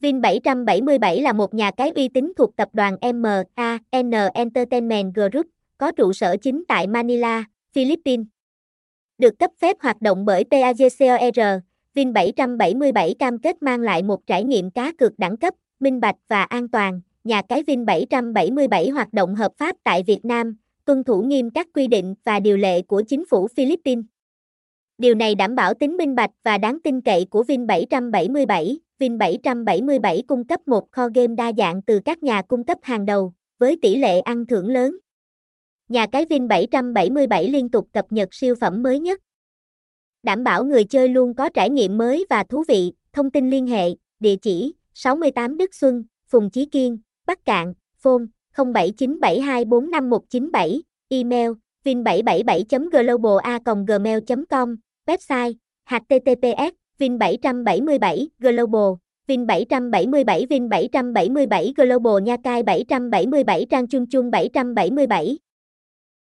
Vin777 là một nhà cái uy tín thuộc tập đoàn MAN Entertainment Group, có trụ sở chính tại Manila, Philippines. Được cấp phép hoạt động bởi PAGCOR, Vin777 cam kết mang lại một trải nghiệm cá cược đẳng cấp, minh bạch và an toàn. Nhà cái Vin777 hoạt động hợp pháp tại Việt Nam, tuân thủ nghiêm các quy định và điều lệ của chính phủ Philippines. Điều này đảm bảo tính minh bạch và đáng tin cậy của Vin777. Vin777 cung cấp một kho game đa dạng từ các nhà cung cấp hàng đầu, với tỷ lệ ăn thưởng lớn. Nhà cái Vin777 liên tục cập nhật siêu phẩm mới nhất. Đảm bảo người chơi luôn có trải nghiệm mới và thú vị. Thông tin liên hệ, địa chỉ 68 Đức Xuân, Phùng Chí Kiên, Bắc Cạn, phone 0797245197, email vin777.globala.gmail.com, website https Vin 777 Global, Vin 777 Vin 777 Global Nha Cai 777 Trang Chung Chung 777